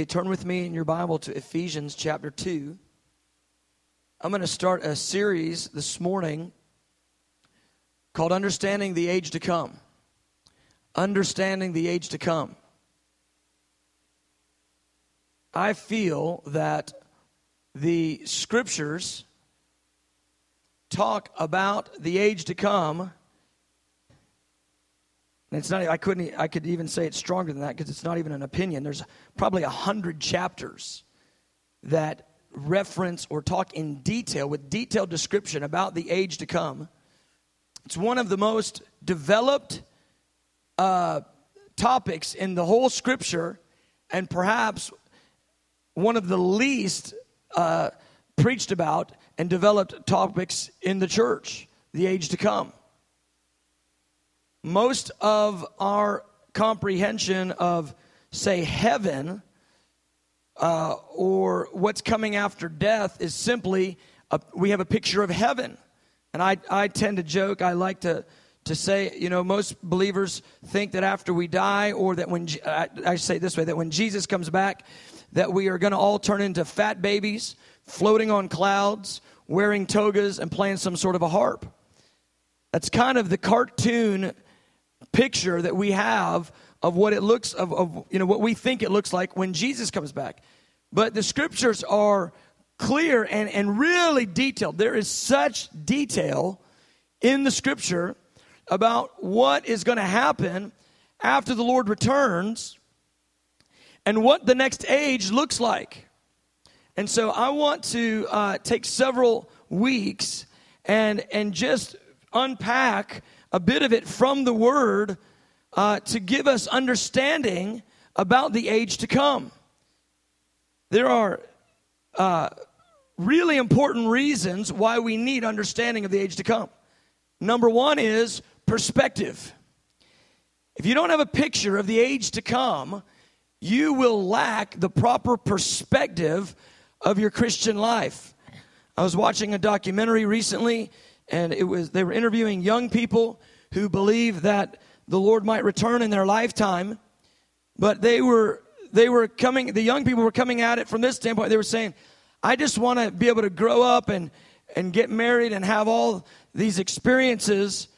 Okay, turn with me in your Bible to Ephesians chapter 2. I'm going to start a series this morning called Understanding the Age to Come. Understanding the Age to Come. I feel that the scriptures talk about the age to come and it's not, I couldn't, I could even say it's stronger than that because it's not even an opinion. There's probably a hundred chapters that reference or talk in detail with detailed description about the age to come. It's one of the most developed uh, topics in the whole scripture, and perhaps one of the least uh, preached about and developed topics in the church the age to come most of our comprehension of, say, heaven uh, or what's coming after death is simply a, we have a picture of heaven. And I, I tend to joke, I like to, to say, you know, most believers think that after we die, or that when, I, I say this way, that when Jesus comes back, that we are going to all turn into fat babies, floating on clouds, wearing togas, and playing some sort of a harp. That's kind of the cartoon picture that we have of what it looks of, of you know what we think it looks like when Jesus comes back. But the scriptures are clear and, and really detailed. There is such detail in the scripture about what is going to happen after the Lord returns and what the next age looks like. And so I want to uh, take several weeks and, and just unpack a bit of it from the Word uh, to give us understanding about the age to come. There are uh, really important reasons why we need understanding of the age to come. Number one is perspective. If you don't have a picture of the age to come, you will lack the proper perspective of your Christian life. I was watching a documentary recently and it was they were interviewing young people who believe that the Lord might return in their lifetime, but they were they were coming the young people were coming at it from this standpoint. They were saying, I just want to be able to grow up and and get married and have all these experiences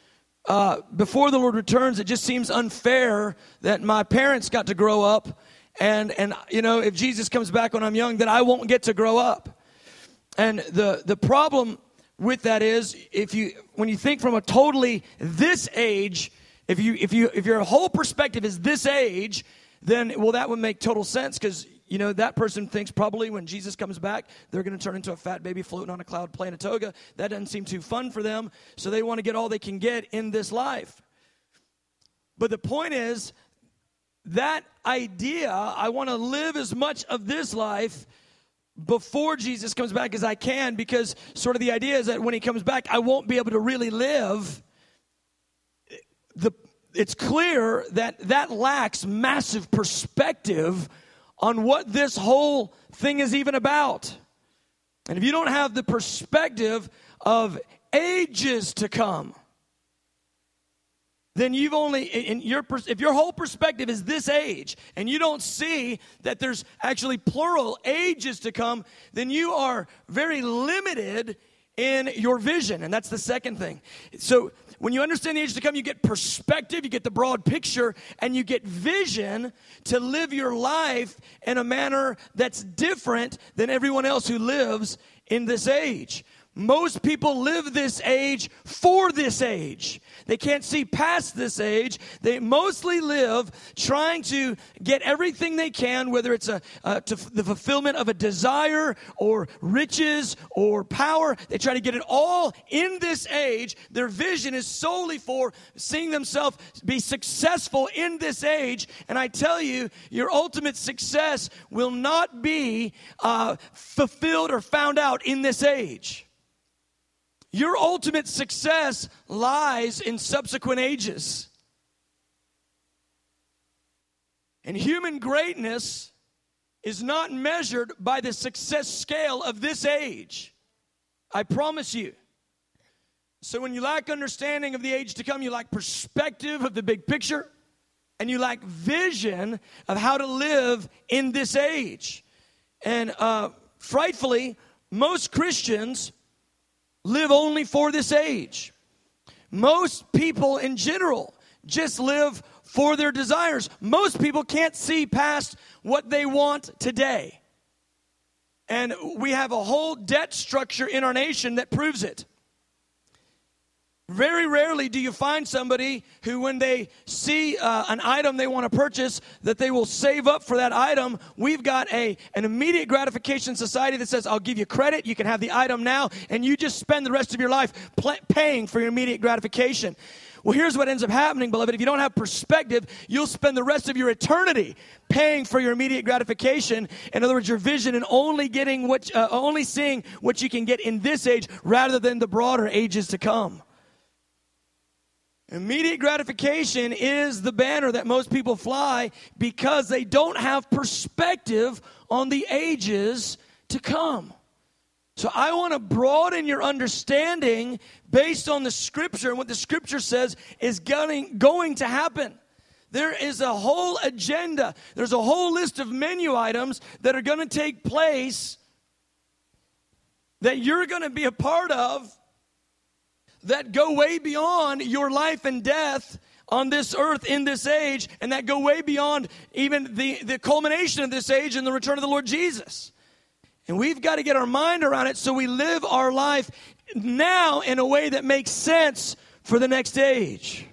uh, before the Lord returns. It just seems unfair that my parents got to grow up, and and you know if Jesus comes back when I'm young, that I won't get to grow up. And the the problem with that is if you when you think from a totally this age if you if you if your whole perspective is this age then well that would make total sense because you know that person thinks probably when jesus comes back they're going to turn into a fat baby floating on a cloud playing a toga. That doesn't seem too fun for them so they want to get all they can get in this life. But the point is that idea i want to live as much of this life before Jesus comes back as I can because sort of the idea is that when he comes back, I won't be able to really live. The, it's clear that that lacks massive perspective on what this whole thing is even about. And if you don't have the perspective of ages to come, then you've only in your if your whole perspective is this age and you don't see that there's actually plural ages to come then you are very limited in your vision and that's the second thing. So when you understand the age to come you get perspective you get the broad picture and you get vision to live your life in a manner that's different than everyone else who lives in this age most people live this age for this age. They can't see past this age. They mostly live trying to get everything they can, whether it's a, to the fulfillment of a desire or riches or power. They try to get it all in this age. Their vision is solely for seeing themselves be successful in this age. And I tell you, your ultimate success will not be uh, fulfilled or found out in this age. Your ultimate success lies in subsequent ages. And human greatness is not measured by the success scale of this age. I promise you. So when you lack understanding of the age to come, you lack perspective of the big picture, and you lack vision of how to live in this age. And uh, frightfully, most Christians live only for this age. Most people in general just live for their desires. Most people can't see past what they want today. And we have a whole debt structure in our nation that proves it. Very rarely do you find somebody who, when they see uh, an item they want to purchase, that they will save up for that item. We've got a an immediate gratification society that says, "I'll give you credit. You can have the item now, and you just spend the rest of your life pl- paying for your immediate gratification." Well, here's what ends up happening, beloved. If you don't have perspective, you'll spend the rest of your eternity paying for your immediate gratification. In other words, your vision and only getting what, uh, only seeing what you can get in this age rather than the broader ages to come. Immediate gratification is the banner that most people fly because they don't have perspective on the ages to come. So I want to broaden your understanding based on the scripture and what the scripture says is going, going to happen. There is a whole agenda, there's a whole list of menu items that are going to take place that you're going to be a part of that go way beyond your life and death on this earth in this age, and that go way beyond even the, the culmination of this age and the return of the Lord Jesus. And we've got to get our mind around it so we live our life now in a way that makes sense for the next age.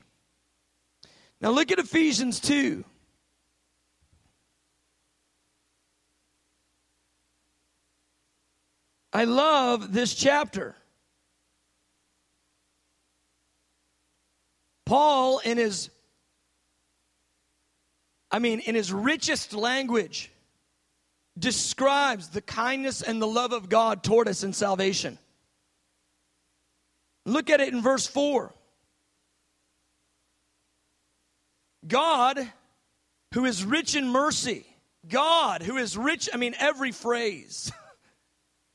Now look at Ephesians 2. I love this chapter. Paul, in his, I mean, in his richest language, describes the kindness and the love of God toward us in salvation. Look at it in verse 4. God, who is rich in mercy, God, who is rich, I mean, every phrase.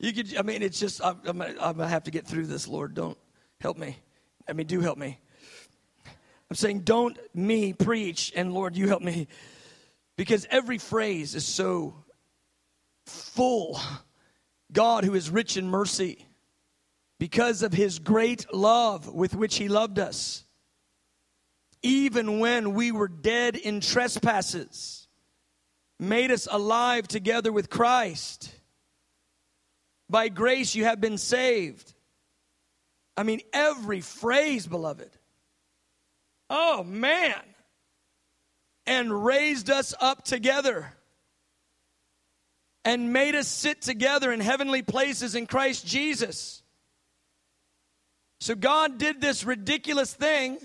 You could, I mean, it's just, I'm, I'm, going to have to get through this, Lord. Don't help me. I mean, do help me. I'm saying, don't me preach, and Lord, you help me. Because every phrase is so full. God, who is rich in mercy, because of his great love with which he loved us, even when we were dead in trespasses, made us alive together with Christ. By grace you have been saved. I mean, every phrase, beloved Oh, man. And raised us up together and made us sit together in heavenly places in Christ Jesus. So God did this ridiculous thing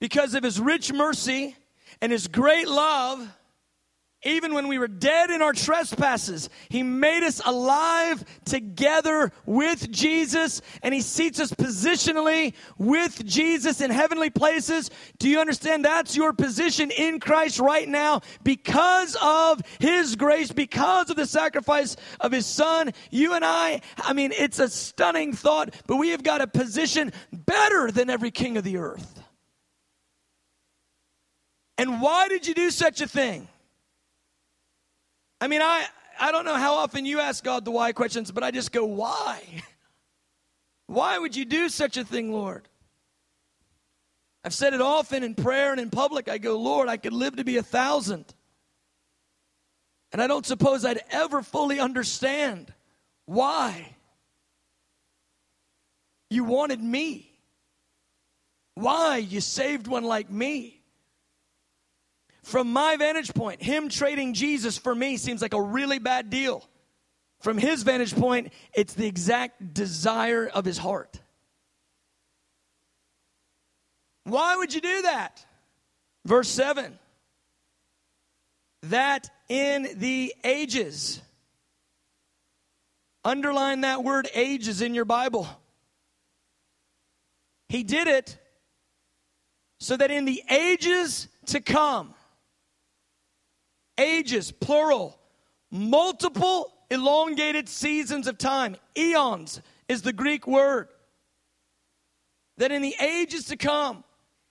because of his rich mercy and his great love even when we were dead in our trespasses, He made us alive together with Jesus, and He seats us positionally with Jesus in heavenly places. Do you understand? That's your position in Christ right now because of His grace, because of the sacrifice of His Son. You and I, I mean, it's a stunning thought, but we have got a position better than every king of the earth. And why did you do such a thing? I mean, I, I don't know how often you ask God the why questions, but I just go, why? Why would you do such a thing, Lord? I've said it often in prayer and in public. I go, Lord, I could live to be a thousand. And I don't suppose I'd ever fully understand why you wanted me, why you saved one like me. From my vantage point, him trading Jesus for me seems like a really bad deal. From his vantage point, it's the exact desire of his heart. Why would you do that? Verse 7 that in the ages, underline that word ages in your Bible. He did it so that in the ages to come, ages, plural, multiple elongated seasons of time. Eons is the Greek word. That in the ages to come,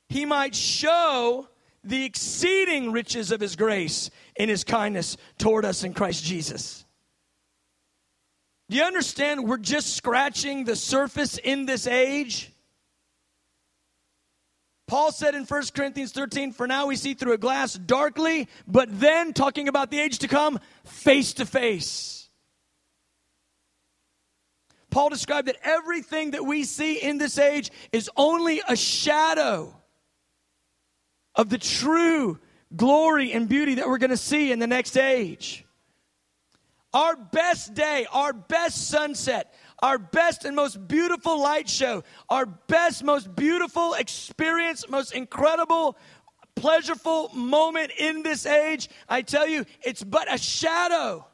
he might show the exceeding riches of his grace in his kindness toward us in Christ Jesus. Do you understand? We're just scratching the surface in this age. Paul said in 1 Corinthians 13, For now we see through a glass darkly, but then, talking about the age to come, face to face. Paul described that everything that we see in this age is only a shadow of the true glory and beauty that we're going to see in the next age. Our best day, our best sunset, our best and most beautiful light show, our best, most beautiful experience, most incredible, pleasurable moment in this age, I tell you, it's but a shadow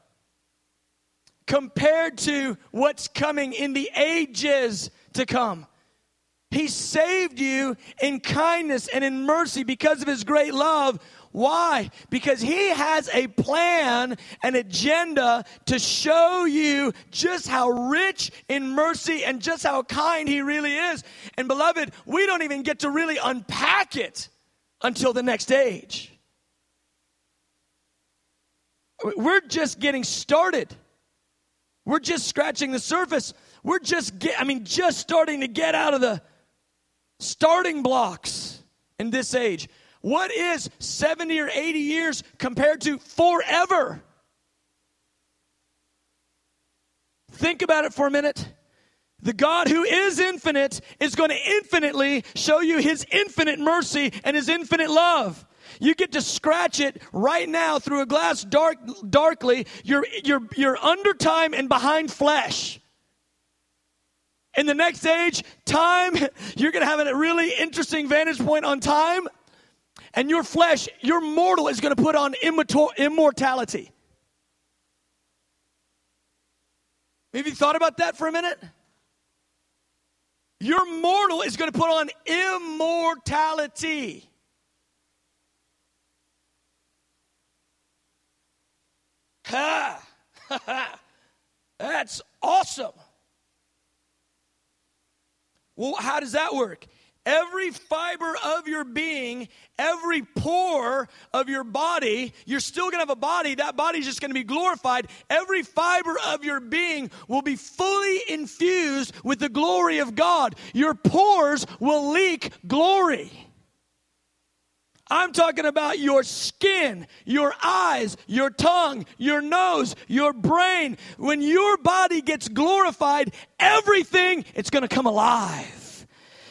compared to what's coming in the ages to come. He saved you in kindness and in mercy because of his great love. Why? Because he has a plan, an agenda to show you just how rich in mercy and just how kind he really is. And beloved, we don't even get to really unpack it until the next age. We're just getting started. We're just scratching the surface. We're just get, I mean just starting to get out of the starting blocks in this age. What is 70 or 80 years compared to forever? Think about it for a minute. The God who is infinite is going to infinitely show you his infinite mercy and his infinite love. You get to scratch it right now through a glass dark, darkly. You're, you're, you're under time and behind flesh. In the next age, time, you're going to have a really interesting vantage point on time. And your flesh, your mortal, is going to put on immortality. Have you thought about that for a minute? Your mortal is going to put on immortality. Ha! That's awesome. Well, how does that work? Every fiber of your being, every pore of your body, you're still going to have a body. That body's just going to be glorified. Every fiber of your being will be fully infused with the glory of God. Your pores will leak glory. I'm talking about your skin, your eyes, your tongue, your nose, your brain. When your body gets glorified, everything, it's going to come alive.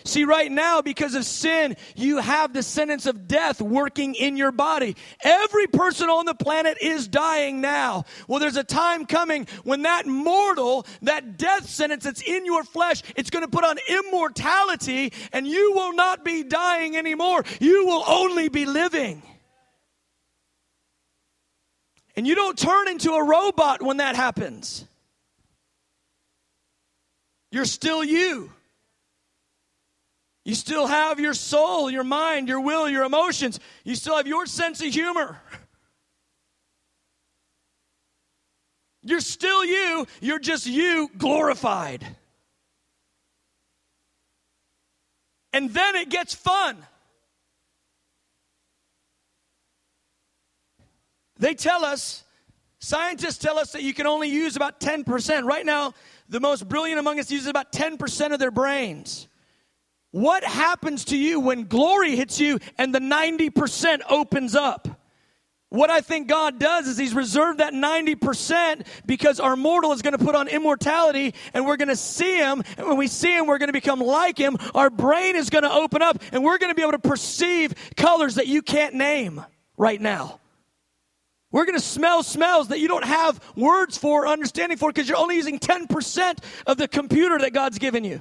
See, right now, because of sin, you have the sentence of death working in your body. Every person on the planet is dying now. Well, there's a time coming when that mortal, that death sentence that's in your flesh, it's going to put on immortality and you will not be dying anymore. You will only be living. And you don't turn into a robot when that happens. You're still you. You still have your soul, your mind, your will, your emotions. You still have your sense of humor. You're still you, you're just you glorified. And then it gets fun. They tell us, scientists tell us that you can only use about 10%. Right now, the most brilliant among us uses about 10% of their brains. What happens to you when glory hits you and the 90% opens up? What I think God does is He's reserved that 90% because our mortal is going to put on immortality and we're going to see Him. And when we see Him, we're going to become like Him. Our brain is going to open up and we're going to be able to perceive colors that you can't name right now. We're going to smell smells that you don't have words for, understanding for, because you're only using 10% of the computer that God's given you.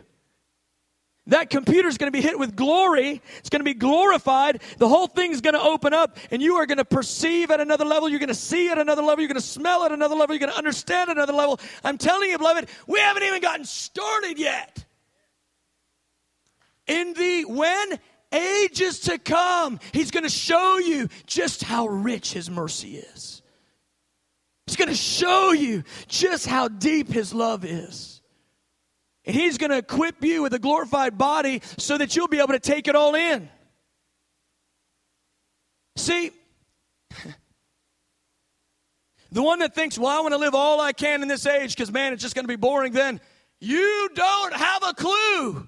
That computer is going to be hit with glory. It's going to be glorified. The whole thing is going to open up, and you are going to perceive at another level. You're going to see at another level. You're going to smell at another level. You're going to understand at another level. I'm telling you, beloved, we haven't even gotten started yet. In the when ages to come, He's going to show you just how rich His mercy is. He's going to show you just how deep His love is. And He's going to equip you with a glorified body so that you'll be able to take it all in. See, the one that thinks, well, I want to live all I can in this age because, man, it's just going to be boring then, you don't have a clue.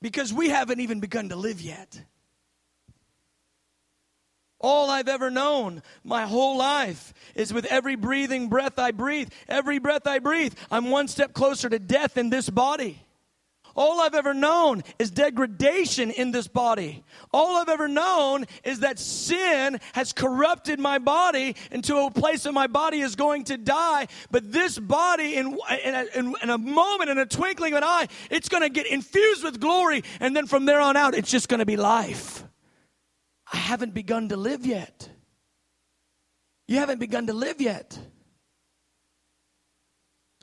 Because we haven't even begun to live yet. All I've ever known my whole life is with every breathing breath I breathe, every breath I breathe, I'm one step closer to death in this body. All I've ever known is degradation in this body. All I've ever known is that sin has corrupted my body into a place that my body is going to die. But this body, in, in, a, in, a moment, in a twinkling of an eye, it's going to get infused with glory. And then from there on out, it's just going to be life. I haven't begun to live yet. You haven't begun to live yet.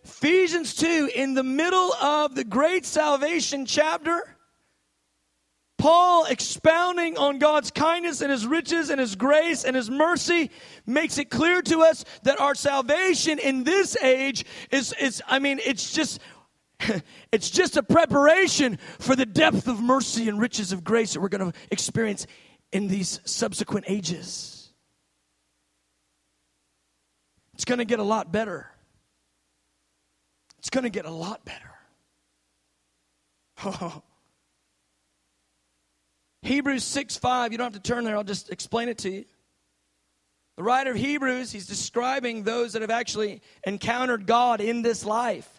Ephesians 2, in the middle of the great salvation chapter, Paul, expounding on God's kindness and his riches and his grace and his mercy, makes it clear to us that our salvation in this age is, is I mean, it's just. It's just a preparation for the depth of mercy and riches of grace that we're going to experience in these subsequent ages. It's going to get a lot better. It's going to get a lot better. Hebrews 6 5, you don't have to turn there, I'll just explain it to you. The writer of Hebrews, he's describing those that have actually encountered God in this life.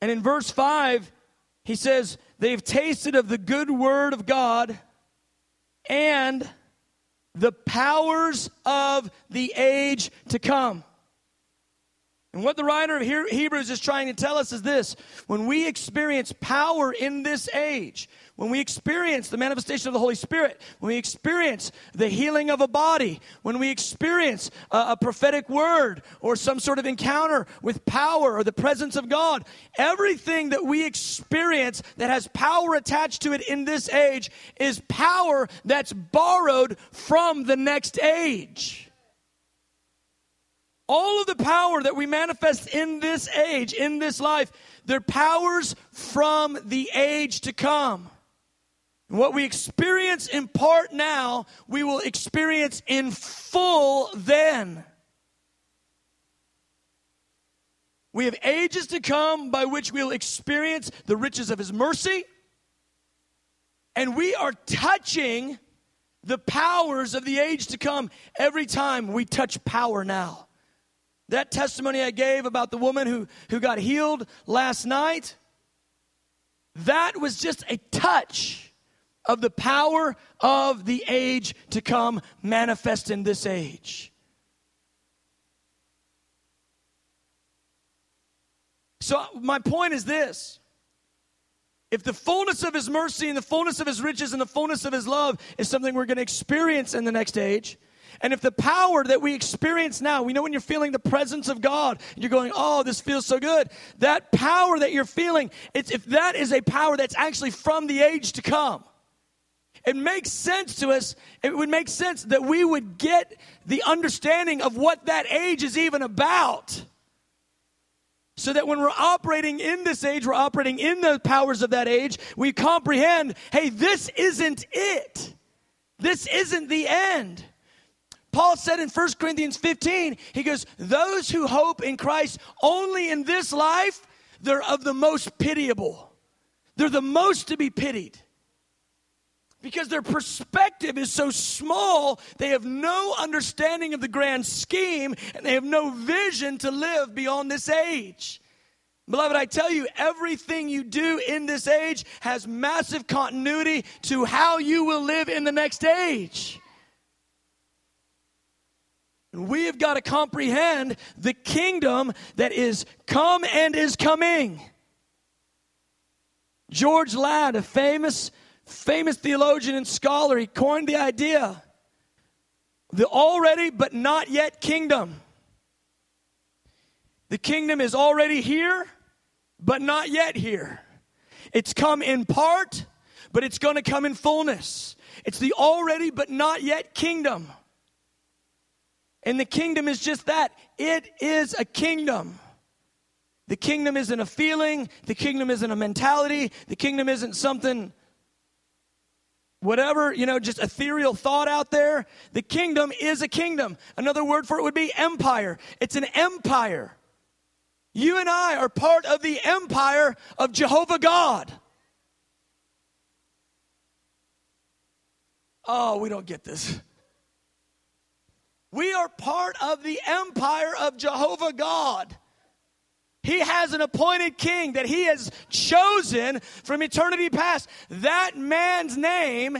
And in verse 5, he says, They've tasted of the good word of God and the powers of the age to come. And what the writer of Hebrews is trying to tell us is this when we experience power in this age, when we experience the manifestation of the Holy Spirit, when we experience the healing of a body, when we experience a, a, prophetic word or some sort of encounter with power or the presence of God, everything that we experience that has power attached to it in this age is power that's borrowed from the next age. All of the power that we manifest in this age, in this life, they're powers from the age to come. What we experience in part now, we will experience in full then. We have ages to come by which we'll experience the riches of His mercy. And we are touching the powers of the age to come every time we touch power now. That testimony I gave about the woman who, who got healed last night, that was just a touch of the power of the age to come manifest in this age. So, my point is this if the fullness of his mercy and the fullness of his riches and the fullness of his love is something we're going to experience in the next age, and if the power that we experience now, we know when you're feeling the presence of God, you're going, oh, this feels so good. That power that you're feeling, it's, if that is a power that's actually from the age to come, it makes sense to us. It would make sense that we would get the understanding of what that age is even about. So that when we're operating in this age, we're operating in the powers of that age, we comprehend hey, this isn't it. This isn't the end. Paul said in 1 Corinthians 15, he goes, Those who hope in Christ only in this life, they're of the most pitiable. They're the most to be pitied. Because their perspective is so small, they have no understanding of the grand scheme, and they have no vision to live beyond this age. Beloved, I tell you, everything you do in this age has massive continuity to how you will live in the next age. We have got to comprehend the kingdom that is come and is coming. George Ladd, a famous, famous theologian and scholar, he coined the idea the already but not yet kingdom. The kingdom is already here, but not yet here. It's come in part, but it's going to come in fullness. It's the already but not yet kingdom. And the kingdom is just that it is a kingdom. The kingdom isn't a feeling, the kingdom isn't a mentality, the kingdom isn't something whatever, you know, just ethereal thought out there. The kingdom is a kingdom. Another word for it would be empire. It's an empire. You and I are part of the empire of Jehovah God. Oh, we don't get this. We are part of the empire of Jehovah God. He has an appointed king that he has chosen from eternity past. That man's name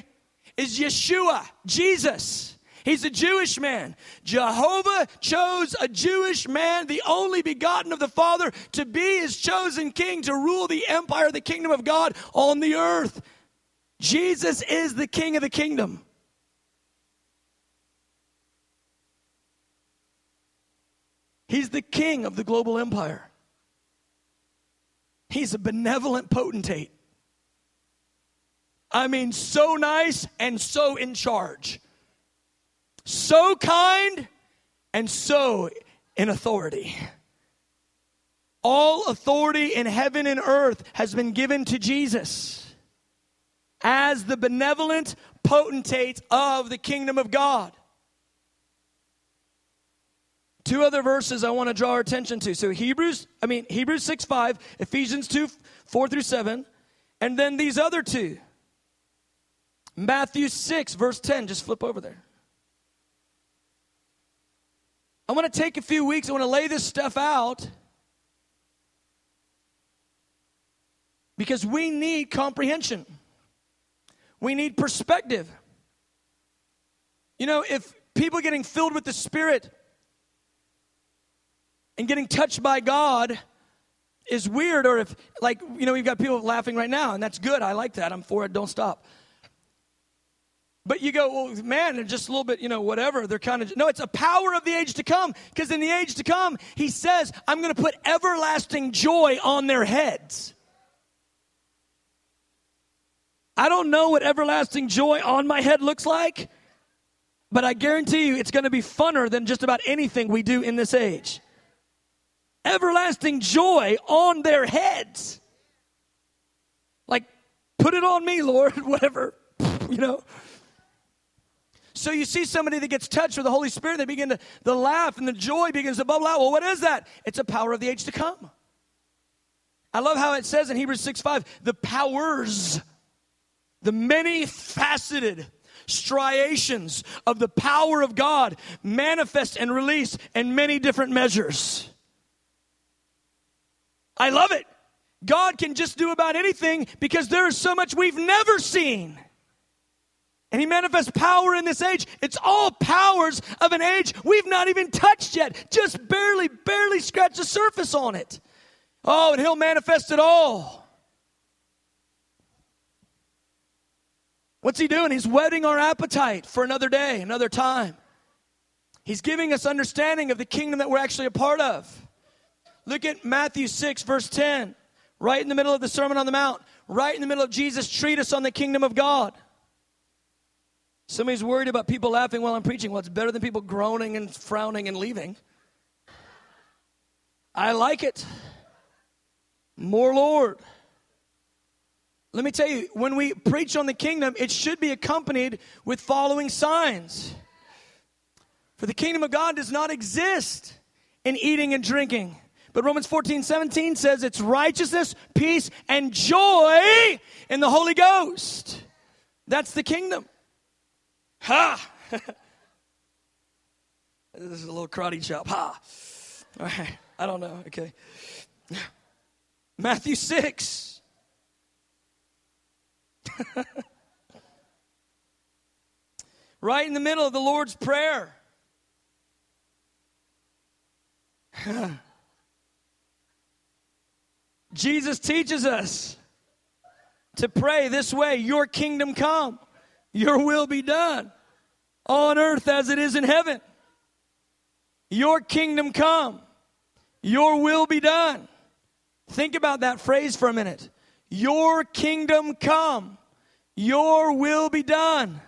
is Yeshua, Jesus. He's a Jewish man. Jehovah chose a Jewish man, the only begotten of the Father, to be his chosen king to rule the empire, the kingdom of God on the earth. Jesus is the king of the kingdom. He's the king of the global empire. He's a benevolent potentate. I mean, so nice and so in charge. So kind and so in authority. All authority in heaven and earth has been given to Jesus as the benevolent potentate of the kingdom of God. Two other verses I want to draw our attention to. So Hebrews, I mean Hebrews 6 5, Ephesians 2 4 through 7, and then these other two. Matthew 6, verse 10. Just flip over there. I want to take a few weeks, I want to lay this stuff out. Because we need comprehension. We need perspective. You know, if people getting filled with the Spirit and getting touched by God is weird, or if, like, you know, we've got people laughing right now, and that's good. I like that. I'm for it. Don't stop. But you go, well, man, they're just a little bit, you know, whatever. They're kind of, no, it's a power of the age to come. Because in the age to come, he says, I'm going to put everlasting joy on their heads. I don't know what everlasting joy on my head looks like, but I guarantee you it's going to be funner than just about anything we do in this age everlasting joy on their heads. Like, put it on me, Lord, whatever, you know. So you see somebody that gets touched with the Holy Spirit, they begin to the laugh and the joy begins to bubble out. Well, what is that? It's a power of the age to come. I love how it says in Hebrews 6 5, the powers, the many faceted striations of the power of God manifest and release in many different measures. I love it. God can just do about anything because there is so much we've never seen. And he manifests power in this age. It's all powers of an age we've not even touched yet, just barely, barely scratched the surface on it. Oh, and he'll manifest it all. What's he doing? He's whetting our appetite for another day, another time. He's giving us understanding of the kingdom that we're actually a part of. Look at Matthew 6, verse 10, right in the middle of the Sermon on the Mount, right in the middle of Jesus' treatise on the kingdom of God. Somebody's worried about people laughing while I'm preaching. Well, it's better than people groaning and frowning and leaving. I like it. More Lord. Let me tell you, when we preach on the kingdom, it should be accompanied with following signs. For the kingdom of God does not exist in eating and drinking but Romans 14, 17 says it's righteousness, peace, and joy in the Holy Ghost. That's the kingdom. Ha! this is a little karate chop. Ha! All right. I don't know. Okay. Matthew 6. right in the middle of the Lord's Prayer. Jesus teaches us to pray this way Your kingdom come, your will be done on earth as it is in heaven. Your kingdom come, your will be done. Think about that phrase for a minute. Your kingdom come, your will be done.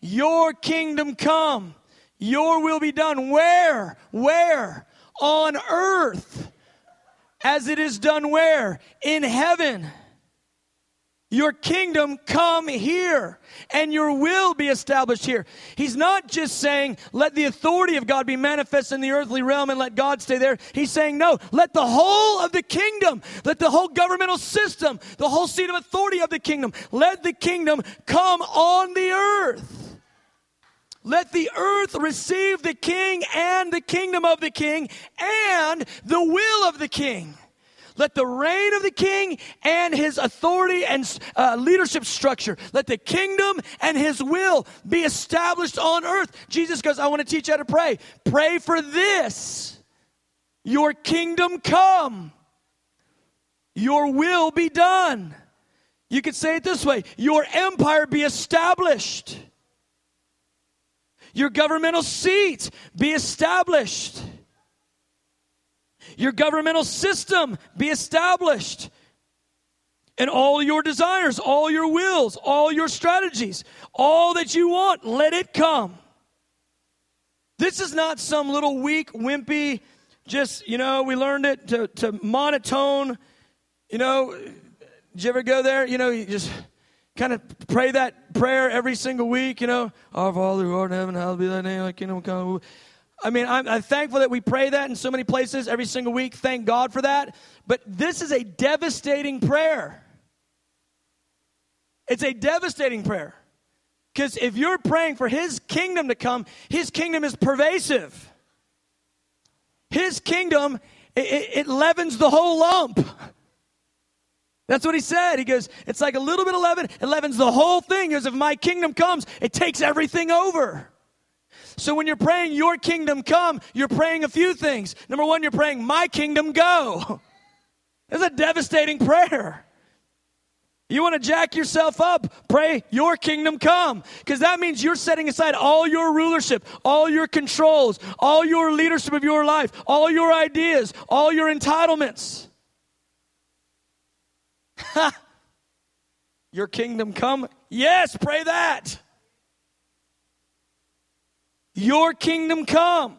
Your kingdom come, your will be done. Where? Where? On earth as it is done where? In heaven. Your kingdom come here and your will be established here. He's not just saying, let the authority of God be manifest in the earthly realm and let God stay there. He's saying, no, let the whole of the kingdom, let the whole governmental system, the whole seat of authority of the kingdom, let the kingdom come on the earth. Let the earth receive the king and the kingdom of the king and the will of the king. Let the reign of the king and his authority and uh, leadership structure, let the kingdom and his will be established on earth. Jesus goes, I want to teach you how to pray. Pray for this. Your kingdom come. Your will be done. You could say it this way Your empire be established. Your governmental seat be established your governmental system be established. And all your desires, all your wills, all your strategies, all that you want, let it come. This is not some little weak, wimpy, just, you know, we learned it to, to monotone. You know, did you ever go there? You know, you just kind of pray that prayer every single week, you know, Our Father who art in heaven, hallowed be thy name, thy kingdom come. I mean, I'm, I'm, thankful that we pray that in so many places every single week. Thank God for that. But this is a devastating prayer. It's a devastating prayer. Because if you're praying for His kingdom to come, His kingdom is pervasive. His kingdom, it, it, it leavens the whole lump. That's what he said. He goes, it's like a little bit of leaven, it leavens the whole thing. Because if my kingdom comes, it takes everything over. So when you're praying, Your kingdom come, you're praying a few things. Number one, you're praying, My kingdom go. It's a devastating prayer. You want to jack yourself up, pray, Your kingdom come. Because that means you're setting aside all your rulership, all your controls, all your leadership of your life, all your ideas, all your entitlements. your kingdom come? Yes, pray that. Your kingdom come.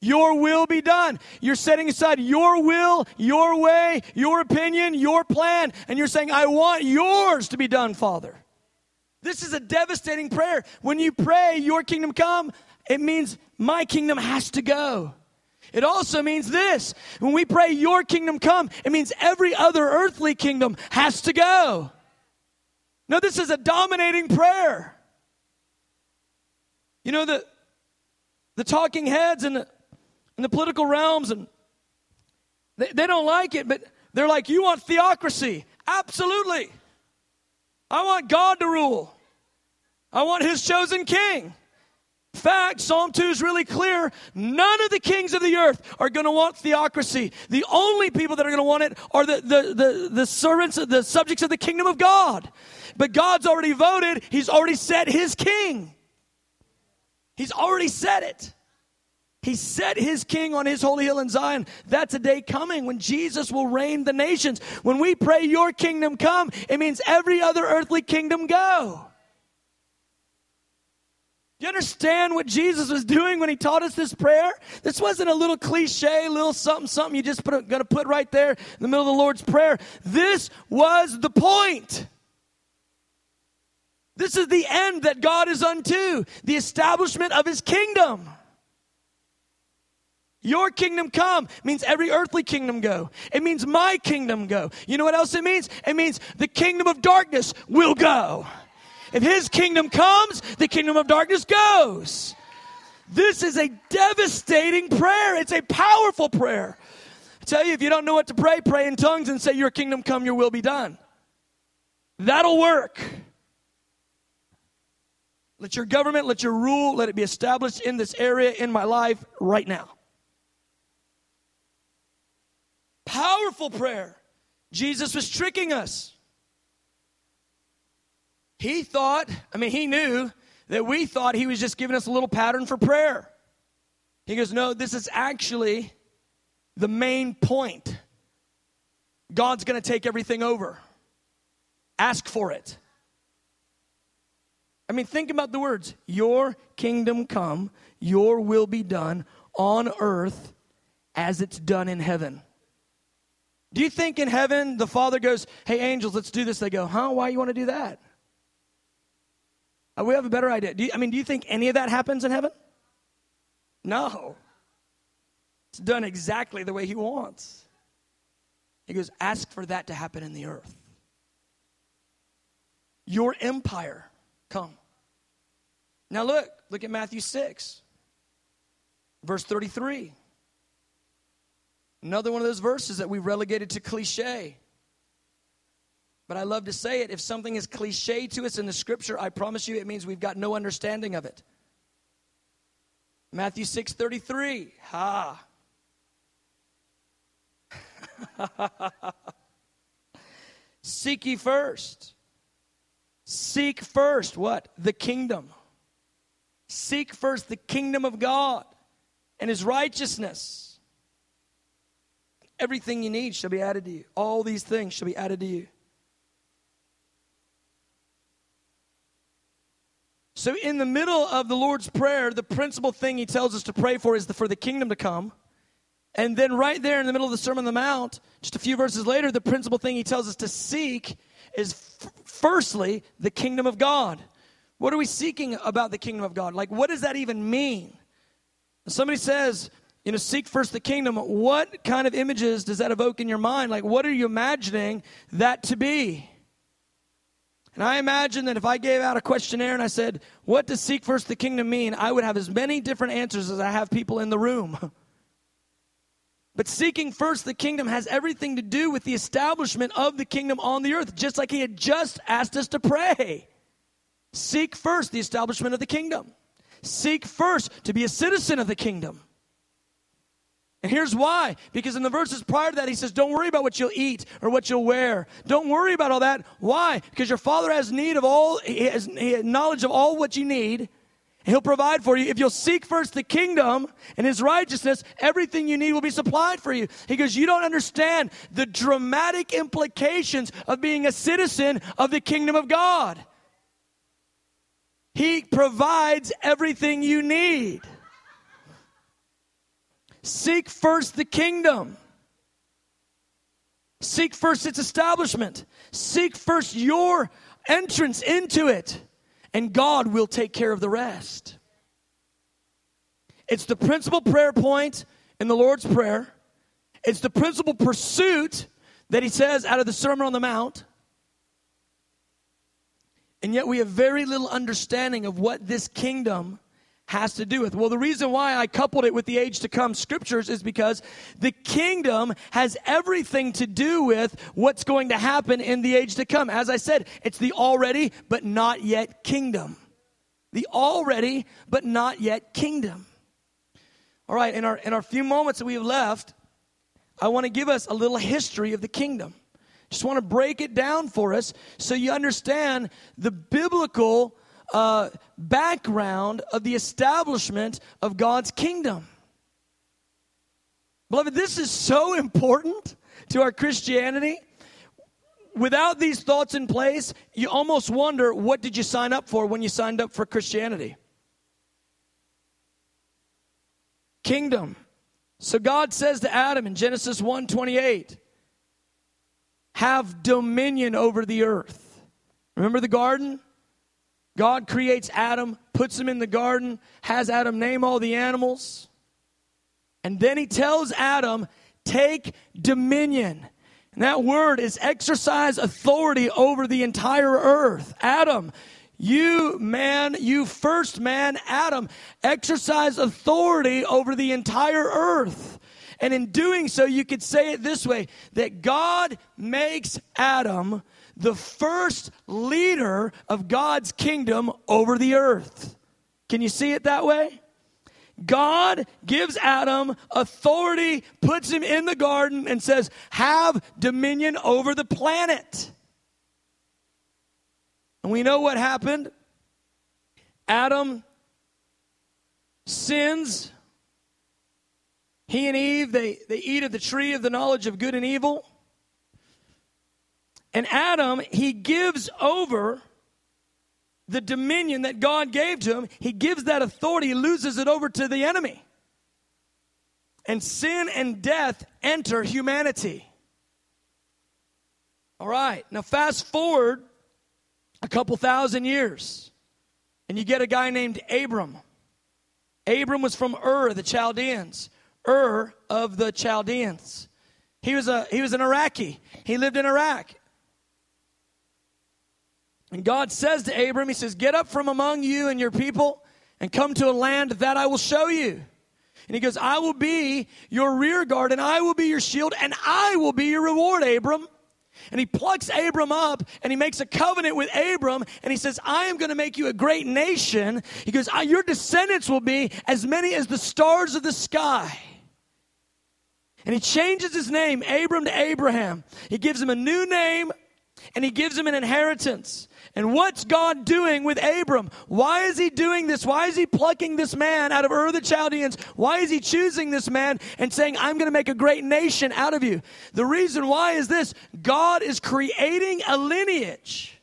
Your will be done. You're setting aside your will, your way, your opinion, your plan, and you're saying, I want yours to be done, Father. This is a devastating prayer. When you pray, Your kingdom come, it means my kingdom has to go. It also means this when we pray, Your kingdom come, it means every other earthly kingdom has to go. No, this is a dominating prayer. You know, the, the talking heads and the, in the political realms, and they, they don't like it, but they're like, You want theocracy? Absolutely. I want God to rule, I want His chosen king. Fact, Psalm 2 is really clear. None of the kings of the earth are going to want theocracy. The only people that are going to want it are the, the, the, the servants, the subjects of the kingdom of God. But God's already voted, He's already set His king. He's already said it. He set his king on his holy hill in Zion. That's a day coming when Jesus will reign the nations. When we pray, Your kingdom come, it means every other earthly kingdom go. Do you understand what Jesus was doing when he taught us this prayer? This wasn't a little cliche, little something, something you just put, gonna put right there in the middle of the Lord's Prayer. This was the point. This is the end that God is unto, the establishment of his kingdom. Your kingdom come means every earthly kingdom go. It means my kingdom go. You know what else it means? It means the kingdom of darkness will go. If his kingdom comes, the kingdom of darkness goes. This is a devastating prayer. It's a powerful prayer. I tell you, if you don't know what to pray, pray in tongues and say, Your kingdom come, your will be done. That'll work. Let your government, let your rule, let it be established in this area in my life right now. Powerful prayer. Jesus was tricking us. He thought, I mean, he knew that we thought he was just giving us a little pattern for prayer. He goes, No, this is actually the main point. God's going to take everything over. Ask for it. I mean, think about the words Your kingdom come, your will be done on earth as it's done in heaven. Do you think in heaven the Father goes, Hey, angels, let's do this? They go, Huh? Why you want to do that? Uh, we have a better idea. You, I mean, do you think any of that happens in heaven? No. It's done exactly the way He wants. He goes, Ask for that to happen in the earth. Your empire come. Now look, look at Matthew 6, verse 33. Another one of those verses that we relegated to cliche. But I love to say it. If something is cliche to us in the scripture, I promise you it means we've got no understanding of it. Matthew 6 33. Ha. Seek ye first. Seek first what? The kingdom. Seek first the kingdom of God and his righteousness. Everything you need shall be added to you. All these things shall be added to you. So, in the middle of the Lord's Prayer, the principal thing he tells us to pray for is the, for the kingdom to come. And then, right there in the middle of the Sermon on the Mount, just a few verses later, the principal thing he tells us to seek is f- firstly the kingdom of God. What are we seeking about the kingdom of God? Like, what does that even mean? Somebody says, you know, seek first the kingdom. What kind of images does that evoke in your mind? Like, what are you imagining that to be? And I imagine that if I gave out a questionnaire and I said, What does seek first the kingdom mean? I would have as many different answers as I have people in the room. But seeking first the kingdom has everything to do with the establishment of the kingdom on the earth, just like he had just asked us to pray. Seek first the establishment of the kingdom. Seek first to be a citizen of the kingdom. And here's why. Because in the verses prior to that, he says, Don't worry about what you'll eat or what you'll wear. Don't worry about all that. Why? Because your father has need of all, he has, he has knowledge of all what you need. He'll provide for you. If you'll seek first the kingdom and his righteousness, everything you need will be supplied for you. He goes, You don't understand the dramatic implications of being a citizen of the kingdom of God. He provides everything you need. Seek first the kingdom. Seek first its establishment. Seek first your entrance into it, and God will take care of the rest. It's the principal prayer point in the Lord's Prayer. It's the principal pursuit that he says out of the Sermon on the Mount. And yet we have very little understanding of what this kingdom has to do with? Well, the reason why I coupled it with the age to come scriptures is because the kingdom has everything to do with what's going to happen in the age to come. As I said, it's the already but not yet kingdom. The already but not yet kingdom. All right, in our in our few moments that we have left, I want to give us a little history of the kingdom. Just want to break it down for us so you understand the biblical uh, background of the establishment of God's kingdom. Beloved, this is so important to our Christianity. Without these thoughts in place, you almost wonder what did you sign up for when you signed up for Christianity? Kingdom. So God says to Adam in Genesis 1:28, have dominion over the earth. Remember the garden? God creates Adam, puts him in the garden, has Adam name all the animals. And then he tells Adam, take dominion. And that word is exercise authority over the entire earth. Adam, you man, you first man, Adam, exercise authority over the entire earth. And in doing so, you could say it this way that God makes Adam the first leader of God's kingdom over the earth. Can you see it that way? God gives Adam authority, puts him in the garden, and says, Have dominion over the planet. And we know what happened. Adam sins. He and Eve, they, they eat of the tree of the knowledge of good and evil. And Adam, he gives over the dominion that God gave to him. He gives that authority, he loses it over to the enemy. And sin and death enter humanity. All right. Now, fast forward a couple thousand years, and you get a guy named Abram. Abram was from Ur, the Chaldeans. Ur of the Chaldeans. He was, a, he was an Iraqi. He lived in Iraq. And God says to Abram, He says, Get up from among you and your people and come to a land that I will show you. And he goes, I will be your rear guard and I will be your shield and I will be your reward, Abram. And he plucks Abram up and he makes a covenant with Abram and he says, I am going to make you a great nation. He goes, Your descendants will be as many as the stars of the sky. And he changes his name, Abram to Abraham. He gives him a new name and he gives him an inheritance. And what's God doing with Abram? Why is he doing this? Why is he plucking this man out of Ur the Chaldeans? Why is he choosing this man and saying, I'm going to make a great nation out of you? The reason why is this God is creating a lineage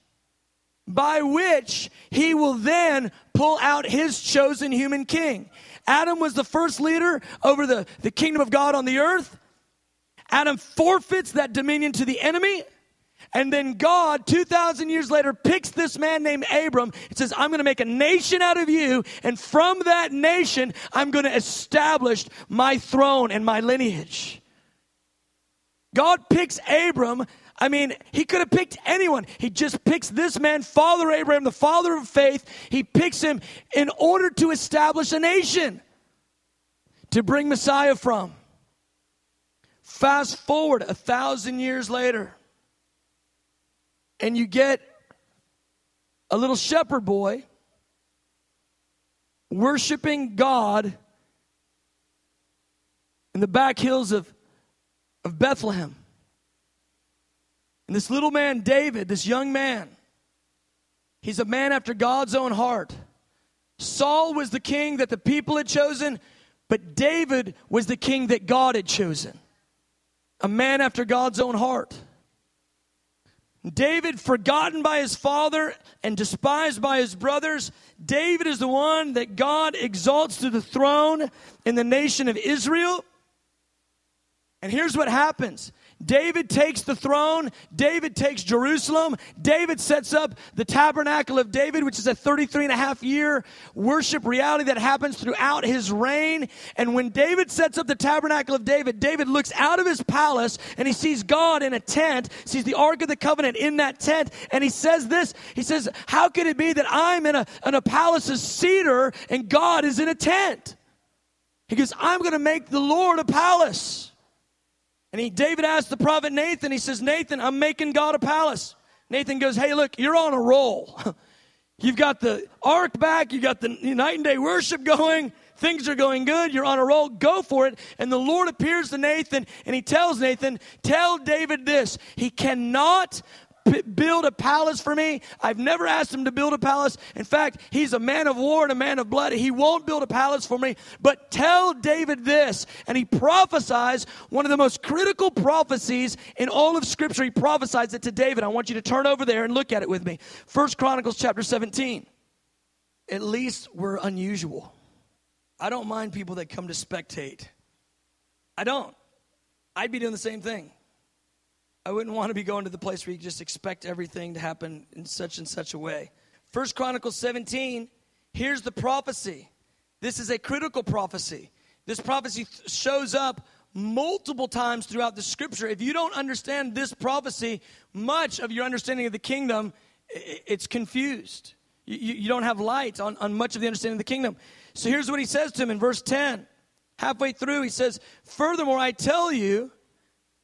by which he will then pull out his chosen human king. Adam was the first leader over the, the kingdom of God on the earth. Adam forfeits that dominion to the enemy. And then God, 2,000 years later, picks this man named Abram and says, I'm going to make a nation out of you. And from that nation, I'm going to establish my throne and my lineage. God picks Abram. I mean, he could have picked anyone. He just picks this man, Father Abraham, the father of faith. He picks him in order to establish a nation to bring Messiah from. Fast forward a thousand years later and you get a little shepherd boy worshiping God in the back hills of, of Bethlehem. And this little man, David, this young man, he's a man after God's own heart. Saul was the king that the people had chosen, but David was the king that God had chosen. A man after God's own heart. David, forgotten by his father and despised by his brothers, David is the one that God exalts to the throne in the nation of Israel. And here's what happens David takes the throne. David takes Jerusalem. David sets up the tabernacle of David, which is a 33 and a half year worship reality that happens throughout his reign. And when David sets up the tabernacle of David, David looks out of his palace and he sees God in a tent, sees the Ark of the Covenant in that tent. And he says this, he says, how could it be that I'm in a, in a palace of cedar and God is in a tent? He goes, I'm going to make the Lord a palace. And he, David asked the prophet Nathan, he says, Nathan, I'm making God a palace. Nathan goes, Hey, look, you're on a roll. You've got the ark back, you got the night and day worship going. Things are going good. You're on a roll. Go for it. And the Lord appears to Nathan and he tells Nathan, Tell David this. He cannot build a palace for me. I've never asked him to build a palace. In fact, he's a man of war and a man of blood. He won't build a palace for me. But tell David this. And he prophesies one of the most critical prophecies in all of Scripture. He prophesies it to David. I want you to turn over there and look at it with me. First Chronicles chapter 17. At least we're unusual. I don't mind people that come to spectate. I don't. I'd be doing the same thing. I wouldn't want to be going to the place where you just expect everything to happen in such and such a way. First Chronicles 17, here's the prophecy. This is a critical prophecy. This prophecy th- shows up multiple times throughout the scripture. If you don't understand this prophecy, much of your understanding of the kingdom, it's confused. You, you don't have light on, on much of the understanding of the kingdom. So here's what he says to him in verse 10. Halfway through, he says, Furthermore, I tell you,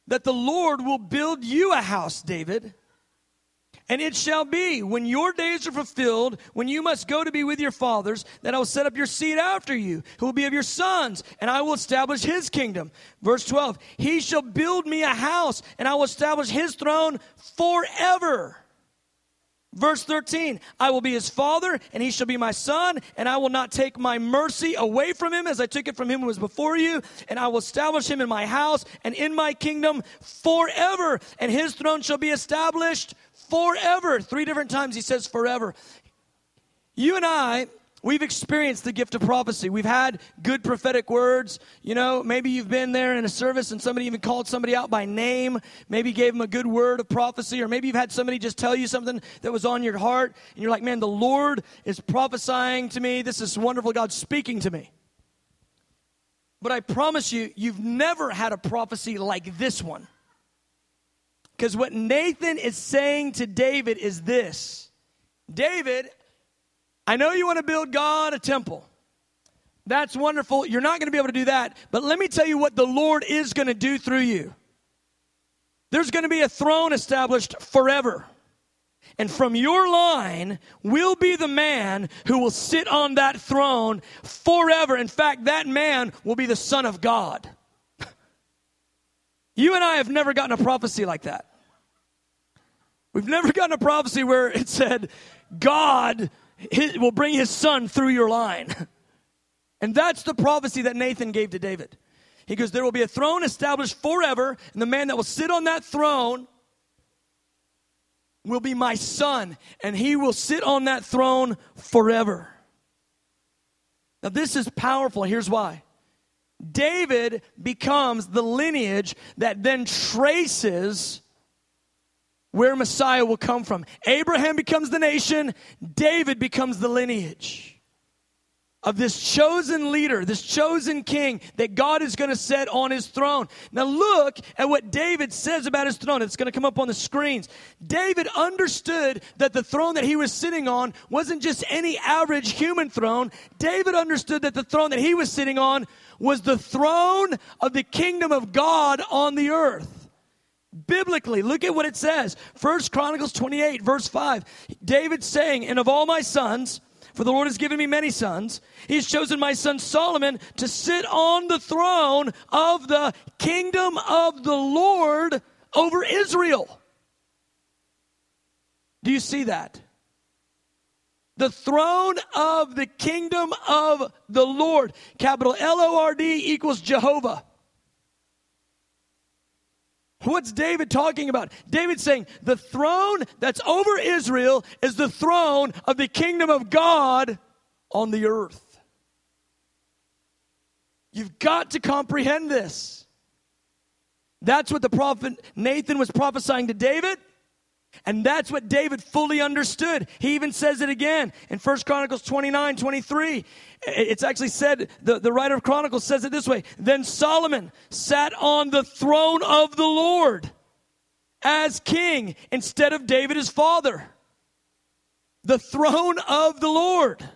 that the Lord will build you a house, David. And it shall be when your days are fulfilled, when you must go to be with your fathers, that I will set up your seed after you, who will be of your sons, and I will establish his kingdom. Verse 12 He shall build me a house, and I will establish his throne forever. Verse 13, I will be his father, and he shall be my son, and I will not take my mercy away from him as I took it from him who was before you, and I will establish him in my house and in my kingdom forever, and his throne shall be established forever. Three different times he says forever. You and I we've experienced the gift of prophecy. We've had good prophetic words. You know, maybe you've been there in a service and somebody even called somebody out by name, maybe gave them a good word of prophecy, or maybe you've had somebody just tell you something that was on your heart, and you're like, man, the Lord is prophesying to me. This is wonderful. God's speaking to me. But I promise you, you've never had a prophecy like this one. Because what Nathan is saying to David is this David, I know you want to build God a temple. That's wonderful. You're not going to be able to do that. But let me tell you what the Lord is going to do through you. There's going to be a throne established forever. And from your line will be the man who will sit on that throne forever. In fact, that man will be the Son of God. You and I have never gotten a prophecy like that. We've never gotten a prophecy where it said, God will bring his son through your line. And that's the prophecy that Nathan gave to David. He goes, There will be a throne established forever, and the man that will sit on that throne will be my son, and he will sit on that throne forever. Now, this is powerful. Here's why David becomes the lineage that then traces where Messiah will come from. Abraham becomes the nation, David becomes the lineage of this chosen leader, this chosen king that God is going to set on his throne. Now, look at what David says about his throne. It's going to come up on the screens. David understood that the throne that he was sitting on wasn't just any average human throne. David understood that the throne that he was sitting on was the throne of the kingdom of God on the earth. Biblically, look at what it says. First Chronicles 28, verse 5. David saying, And of all my sons, for the Lord has given me many sons. he's chosen my son Solomon to sit on the throne of the kingdom of the Lord over Israel. Do you see that? The throne of the kingdom of the Lord. Capital L O R D equals Jehovah. What's David talking about? David's saying the throne that's over Israel is the throne of the kingdom of God on the earth. You've got to comprehend this. That's what the prophet Nathan was prophesying to David. And that's what David fully understood. He even says it again in 1 Chronicles 29, 23. It's actually said, the, the writer of Chronicles says it this way Then Solomon sat on the throne of the Lord as king instead of David his father. The throne of the Lord.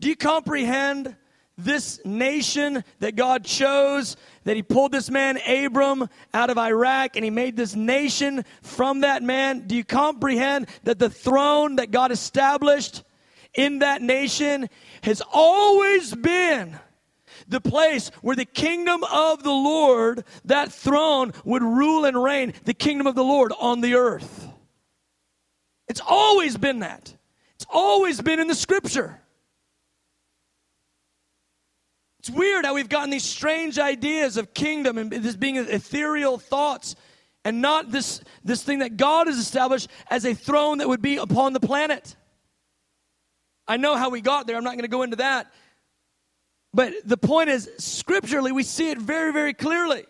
Do you comprehend this nation that God chose, that He pulled this man Abram out of Iraq and He made this nation from that man. Do you comprehend that the throne that God established in that nation has always been the place where the kingdom of the Lord, that throne, would rule and reign, the kingdom of the Lord on the earth? It's always been that. It's always been in the scripture. It's weird how we've gotten these strange ideas of kingdom and this being ethereal thoughts and not this, this thing that God has established as a throne that would be upon the planet. I know how we got there. I'm not going to go into that. But the point is, scripturally, we see it very, very clearly.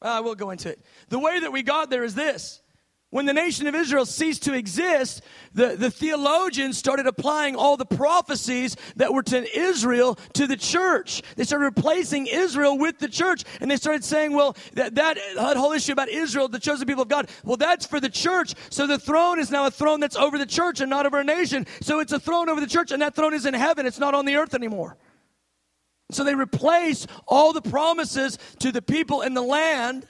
Ah, I will go into it. The way that we got there is this when the nation of Israel ceased to exist, the, the theologians started applying all the prophecies that were to Israel to the church. They started replacing Israel with the church. And they started saying, well, that, that, whole issue about Israel, the chosen people of God, well, that's for the church. So the throne is now a throne that's over the church and not over a nation. So it's a throne over the church, and that throne is in heaven. It's not on the earth anymore. So they replace all the promises to the people in the land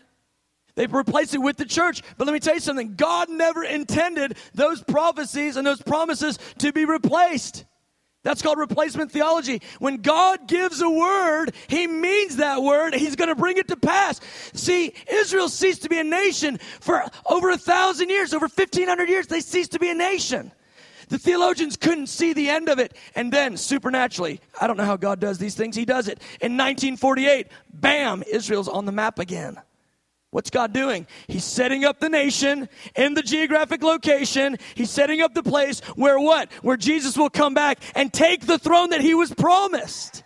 they replaced it with the church. But let me tell you something God never intended those prophecies and those promises to be replaced. That's called replacement theology. When God gives a word, He means that word. He's going to bring it to pass. See, Israel ceased to be a nation for over a thousand years, over 1500 years. They ceased to be a nation. The theologians couldn't see the end of it. And then, supernaturally, I don't know how God does these things, He does it. In 1948, bam, Israel's on the map again. What's God doing? He's setting up the nation in the geographic location. He's setting up the place where what? Where Jesus will come back and take the throne that he was promised.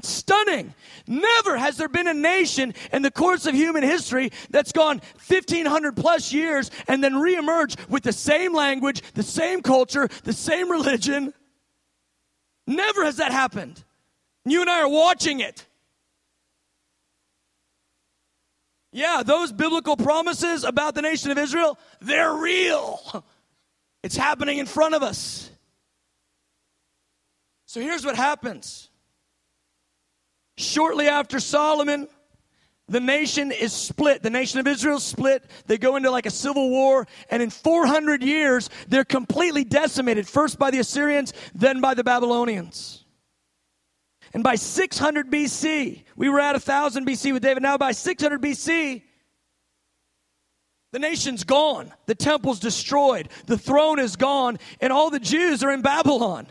Stunning. Never has there been a nation in the course of human history that's gone 1500 plus years and then reemerged with the same language, the same culture, the same religion. Never has that happened. You and I are watching it. Yeah, those biblical promises about the nation of Israel, they're real. It's happening in front of us. So here's what happens. Shortly after Solomon, the nation is split. The nation of Israel is split. They go into like a civil war, and in 400 years, they're completely decimated, first by the Assyrians, then by the Babylonians. And by 600 BC, we were at 1000 BC with David. Now by 600 BC, the nation's gone. The temple's destroyed. The throne is gone. And all the Jews are in Babylon.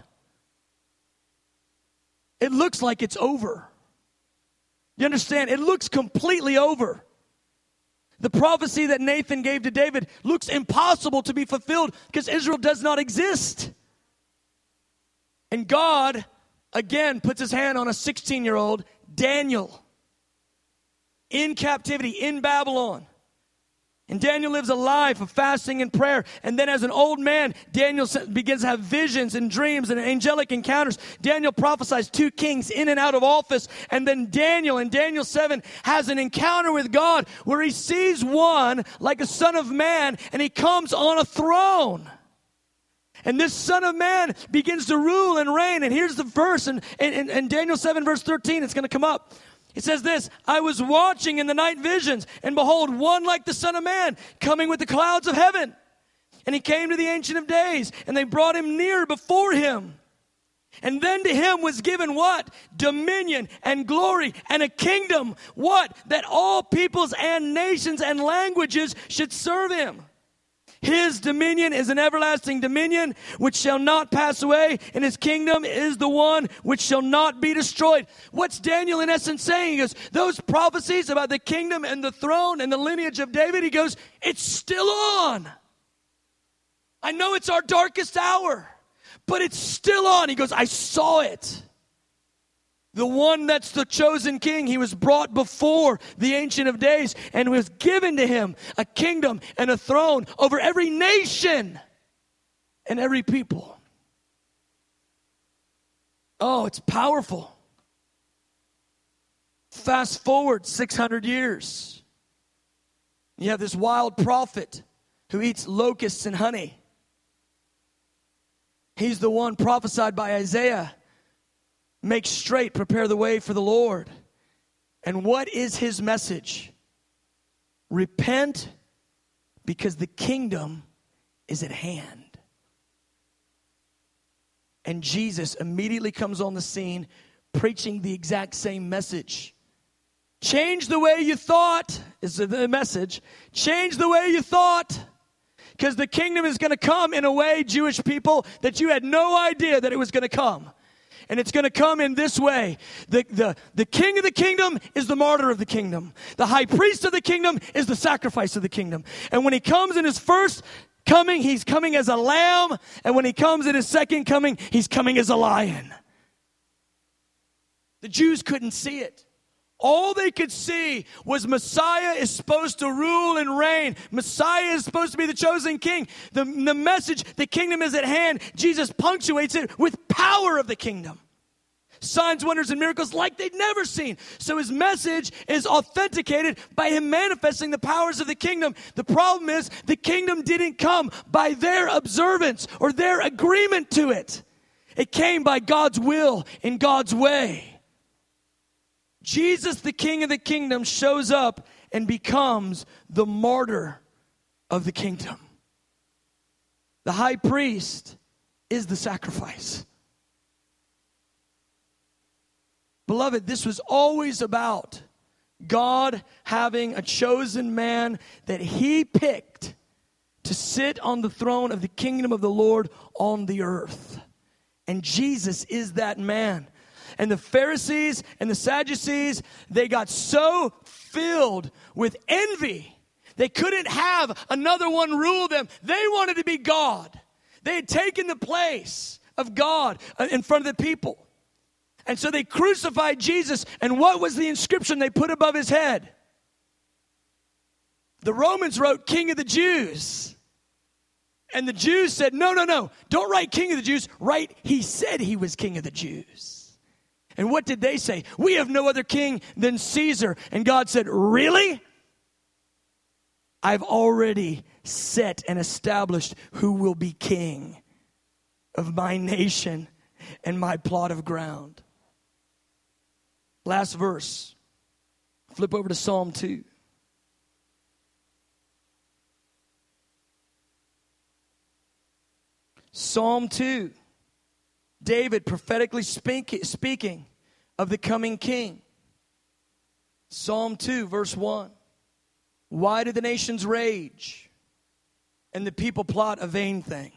It looks like it's over. You understand? It looks completely over. The prophecy that Nathan gave to David looks impossible to be fulfilled because Israel does not exist. And God again puts his hand on a 16 year old, Daniel, in captivity in Babylon. And Daniel lives a life of fasting and prayer. And then, as an old man, Daniel begins to have visions and dreams and angelic encounters. Daniel prophesies two kings in and out of office. And then Daniel, in Daniel 7, has an encounter with God where he sees one like a son of man and he comes on a throne. And this Son of Man begins to rule and reign. And here's the verse in, in, in Daniel 7, verse 13. It's going to come up. It says this I was watching in the night visions, and behold, one like the Son of Man coming with the clouds of heaven. And he came to the Ancient of Days, and they brought him near before him. And then to him was given what? Dominion and glory and a kingdom. What? That all peoples and nations and languages should serve him. His dominion is an everlasting dominion which shall not pass away, and his kingdom is the one which shall not be destroyed. What's Daniel in essence saying? He goes, Those prophecies about the kingdom and the throne and the lineage of David, he goes, It's still on. I know it's our darkest hour, but it's still on. He goes, I saw it the one that's the chosen king. He was brought before the Ancient of Days and was given to him a kingdom and a throne over every nation and every people. Oh, it's powerful. Fast forward 600 years. You have this wild prophet who eats locusts and honey. He's the one prophesied by Isaiah Make straight, prepare the way for the Lord. And what is his message? Repent because the kingdom is at hand. And Jesus immediately comes on the scene preaching the exact same message. Change the way you thought is the message. Change the way you thought. Because the kingdom is going to come in a way, Jewish people, that you had no idea that it was going to come and it's going to come in this way. The, the, the king of the kingdom is the martyr of the kingdom. The high priest of the kingdom is the sacrifice of the kingdom. And when he comes in his first coming, he's coming as a lamb. And when he comes in his second coming, he's coming as a lion. The Jews couldn't see it. All they could see was Messiah is supposed to rule and reign. Messiah is supposed to be the chosen king. The, the message, the kingdom is at hand. Jesus punctuates it with power of the kingdom. Signs, wonders, and miracles like they'd never seen. So his message is authenticated by him manifesting the powers of the kingdom. The problem is the kingdom didn't come by their observance or their agreement to it. It came by God's will in God's way. Jesus, the King of the kingdom, shows up and becomes the martyr of the kingdom. The high priest is the sacrifice. Beloved, this was always about God having a chosen man that he picked to sit on the throne of the kingdom of the Lord on the earth. And Jesus is that man. And the Pharisees and the Sadducees, they got so filled with envy. They couldn't have another one rule them. They wanted to be God. They had taken the place of God in front of the people. And so they crucified Jesus. And what was the inscription they put above his head? The Romans wrote King of the Jews. And the Jews said, No, no, no, don't write King of the Jews. Write, He said He was King of the Jews. And what did they say? We have no other king than Caesar. And God said, Really? I've already set and established who will be king of my nation and my plot of ground. Last verse. Flip over to Psalm 2. Psalm 2. David prophetically speak, speaking of the coming king. Psalm 2, verse 1. Why do the nations rage and the people plot a vain thing?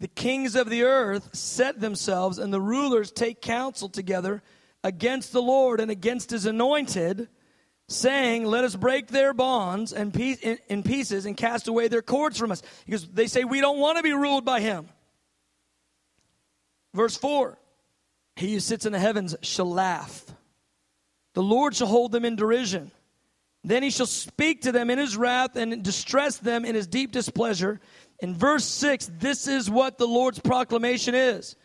The kings of the earth set themselves, and the rulers take counsel together against the Lord and against his anointed, saying, Let us break their bonds and in pieces and cast away their cords from us. Because they say, We don't want to be ruled by him. Verse 4 He who sits in the heavens shall laugh, the Lord shall hold them in derision. Then he shall speak to them in his wrath and distress them in his deep displeasure. In verse 6, this is what the Lord's proclamation is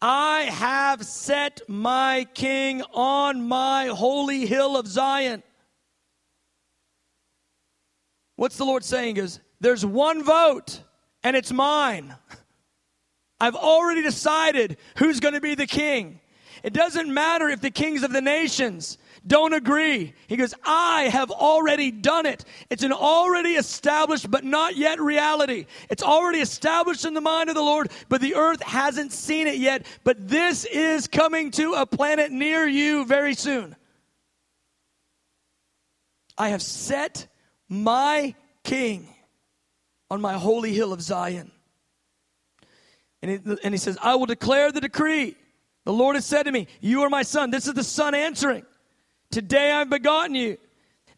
I have set my king on my holy hill of Zion. What's the Lord saying? Is there's one vote and it's mine. I've already decided who's going to be the king. It doesn't matter if the kings of the nations don't agree. He goes, I have already done it. It's an already established, but not yet reality. It's already established in the mind of the Lord, but the earth hasn't seen it yet. But this is coming to a planet near you very soon. I have set my king on my holy hill of Zion. And he, and he says, I will declare the decree. The Lord has said to me, You are my son. This is the son answering. Today I've begotten you.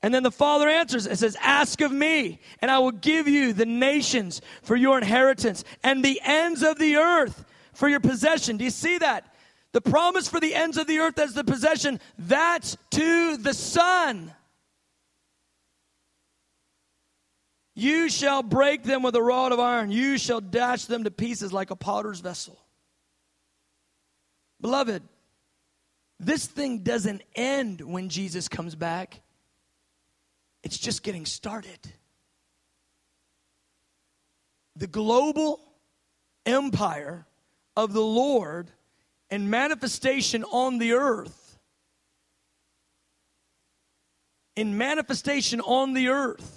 And then the father answers and says, Ask of me, and I will give you the nations for your inheritance and the ends of the earth for your possession. Do you see that? The promise for the ends of the earth as the possession, that's to the Son. You shall break them with a rod of iron, you shall dash them to pieces like a potter's vessel. Beloved, this thing doesn't end when Jesus comes back, it's just getting started. The global empire of the Lord and manifestation on the earth, in manifestation on the earth,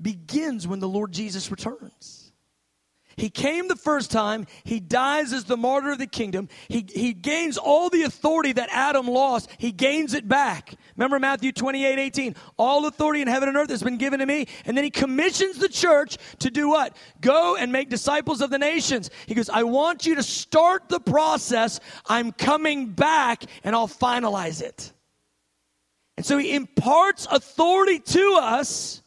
begins when the Lord Jesus returns. He came the first time. He dies as the martyr of the kingdom. He, he gains all the authority that Adam lost. He gains it back. Remember Matthew 28 18. All authority in heaven and earth has been given to me. And then he commissions the church to do what? Go and make disciples of the nations. He goes, I want you to start the process. I'm coming back and I'll finalize it. And so he imparts authority to us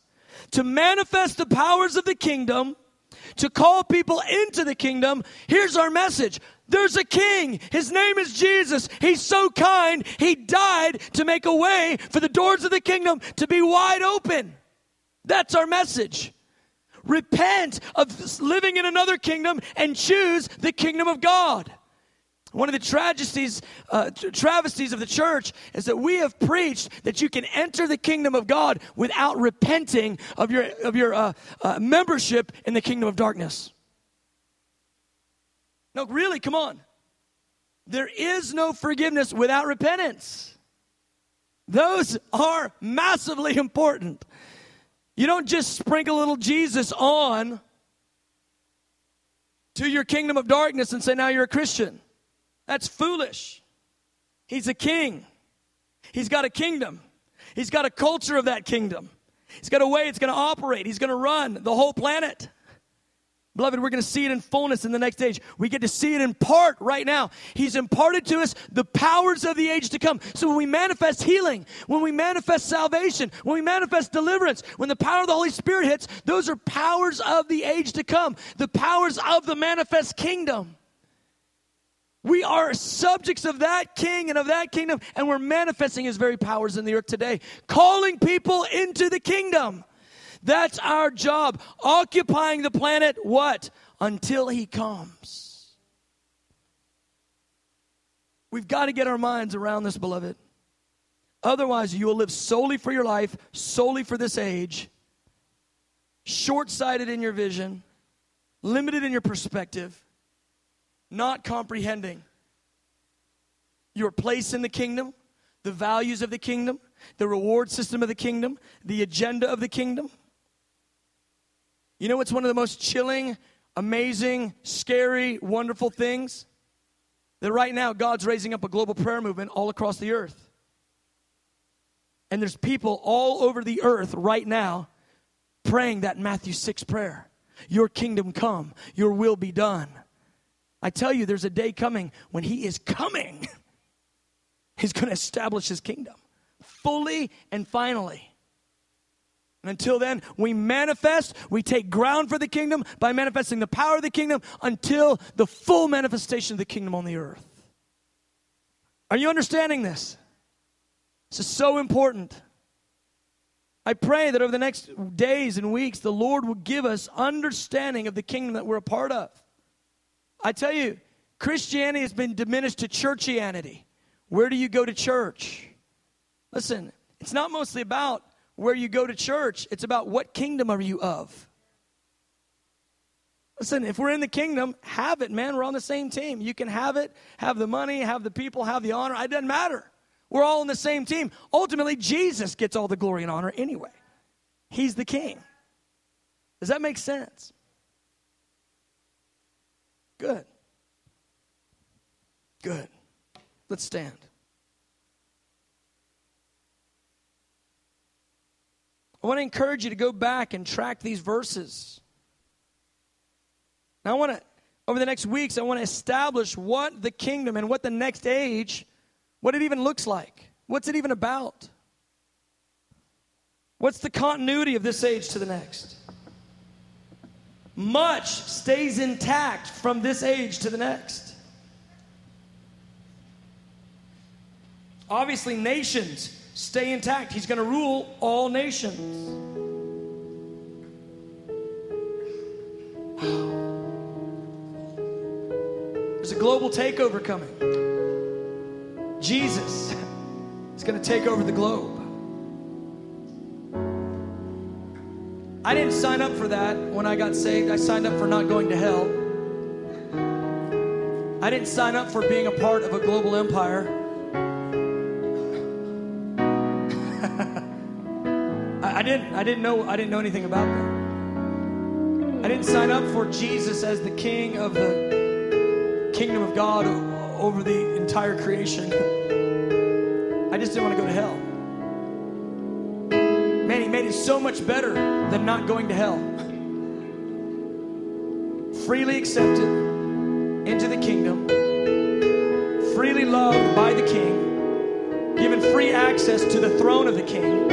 to manifest the powers of the kingdom to call people into the kingdom, here's our message. There's a king. His name is Jesus. He's so kind. He died to make a way for the doors of the kingdom to be wide open. That's our message. Repent of living in another kingdom and choose the kingdom of God. One of the tragedies, uh, travesties of the church is that we have preached that you can enter the kingdom of God without repenting of your, of your uh, uh, membership in the kingdom of darkness. No, really, come on. There is no forgiveness without repentance. Those are massively important. You don't just sprinkle a little Jesus on to your kingdom of darkness and say, now you're a Christian. That's foolish. He's a king. He's got a kingdom. He's got a culture of that kingdom. He's got a way it's going to operate. He's going to run the whole planet. Beloved, we're going to see it in fullness in the next age. We get to see it in part right now. He's imparted to us the powers of the age to come. So when we manifest healing, when we manifest salvation, when we manifest deliverance, when the power of the Holy Spirit hits, those are powers of the age to come, the powers of the manifest kingdom. We are subjects of that king and of that kingdom, and we're manifesting his very powers in the earth today, calling people into the kingdom. That's our job. Occupying the planet, what? Until he comes. We've got to get our minds around this, beloved. Otherwise, you will live solely for your life, solely for this age, short sighted in your vision, limited in your perspective, not comprehending your place in the kingdom, the values of the kingdom, the reward system of the kingdom, the agenda of the kingdom. You know what's one of the most chilling, amazing, scary, wonderful things? That right now God's raising up a global prayer movement all across the earth. And there's people all over the earth right now praying that Matthew 6 prayer Your kingdom come, your will be done. I tell you, there's a day coming when He is coming. He's going to establish His kingdom fully and finally. And until then, we manifest, we take ground for the kingdom by manifesting the power of the kingdom until the full manifestation of the kingdom on the earth. Are you understanding this? This is so important. I pray that over the next days and weeks, the Lord will give us understanding of the kingdom that we're a part of. I tell you, Christianity has been diminished to churchianity. Where do you go to church? Listen, it's not mostly about where you go to church, it's about what kingdom are you of. Listen, if we're in the kingdom, have it, man. We're on the same team. You can have it, have the money, have the people, have the honor. It doesn't matter. We're all on the same team. Ultimately, Jesus gets all the glory and honor anyway. He's the king. Does that make sense? Good. Good. Let's stand. I want to encourage you to go back and track these verses. Now, I want to, over the next weeks, I want to establish what the kingdom and what the next age, what it even looks like. What's it even about? What's the continuity of this age to the next? Much stays intact from this age to the next. Obviously, nations stay intact. He's going to rule all nations. There's a global takeover coming. Jesus is going to take over the globe. I didn't sign up for that when I got saved. I signed up for not going to hell. I didn't sign up for being a part of a global empire. I didn't. I didn't know. I didn't know anything about that. I didn't sign up for Jesus as the King of the kingdom of God over the entire creation. I just didn't want to go to hell. It so much better than not going to hell. Freely accepted into the kingdom, freely loved by the King, given free access to the throne of the King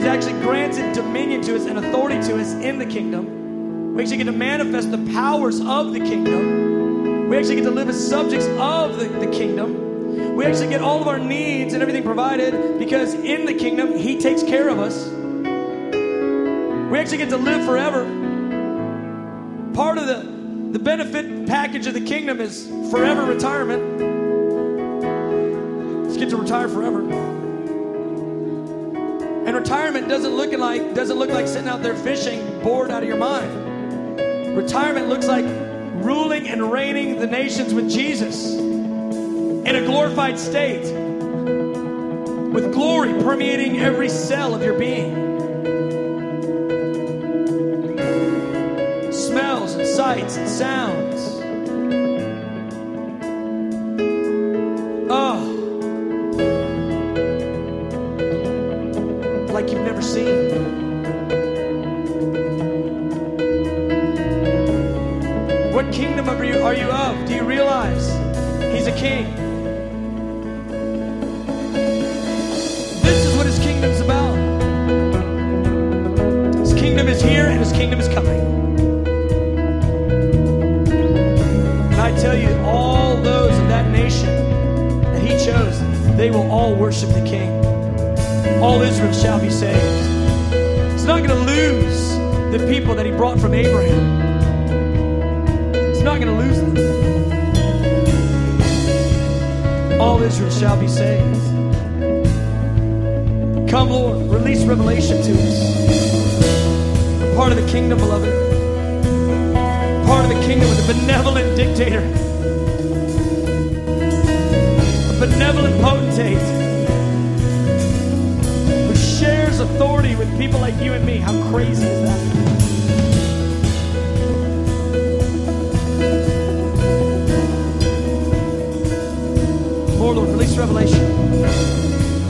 He's actually granted dominion to us and authority to us in the kingdom. We actually get to manifest the powers of the kingdom. We actually get to live as subjects of the, the kingdom. We actually get all of our needs and everything provided because in the kingdom, He takes care of us. We actually get to live forever. Part of the, the benefit package of the kingdom is forever retirement. Let's get to retire forever. And retirement doesn't look like doesn't look like sitting out there fishing, bored out of your mind. Retirement looks like ruling and reigning the nations with Jesus in a glorified state with glory permeating every cell of your being. Smells and sights and sounds. Oh, like you've never seen. What kingdom are you, of? Do you realize he's a king? revelation to us. Part of the kingdom, beloved. Part of the kingdom with a benevolent dictator, a benevolent potentate who shares authority with people like you and me. How crazy is that?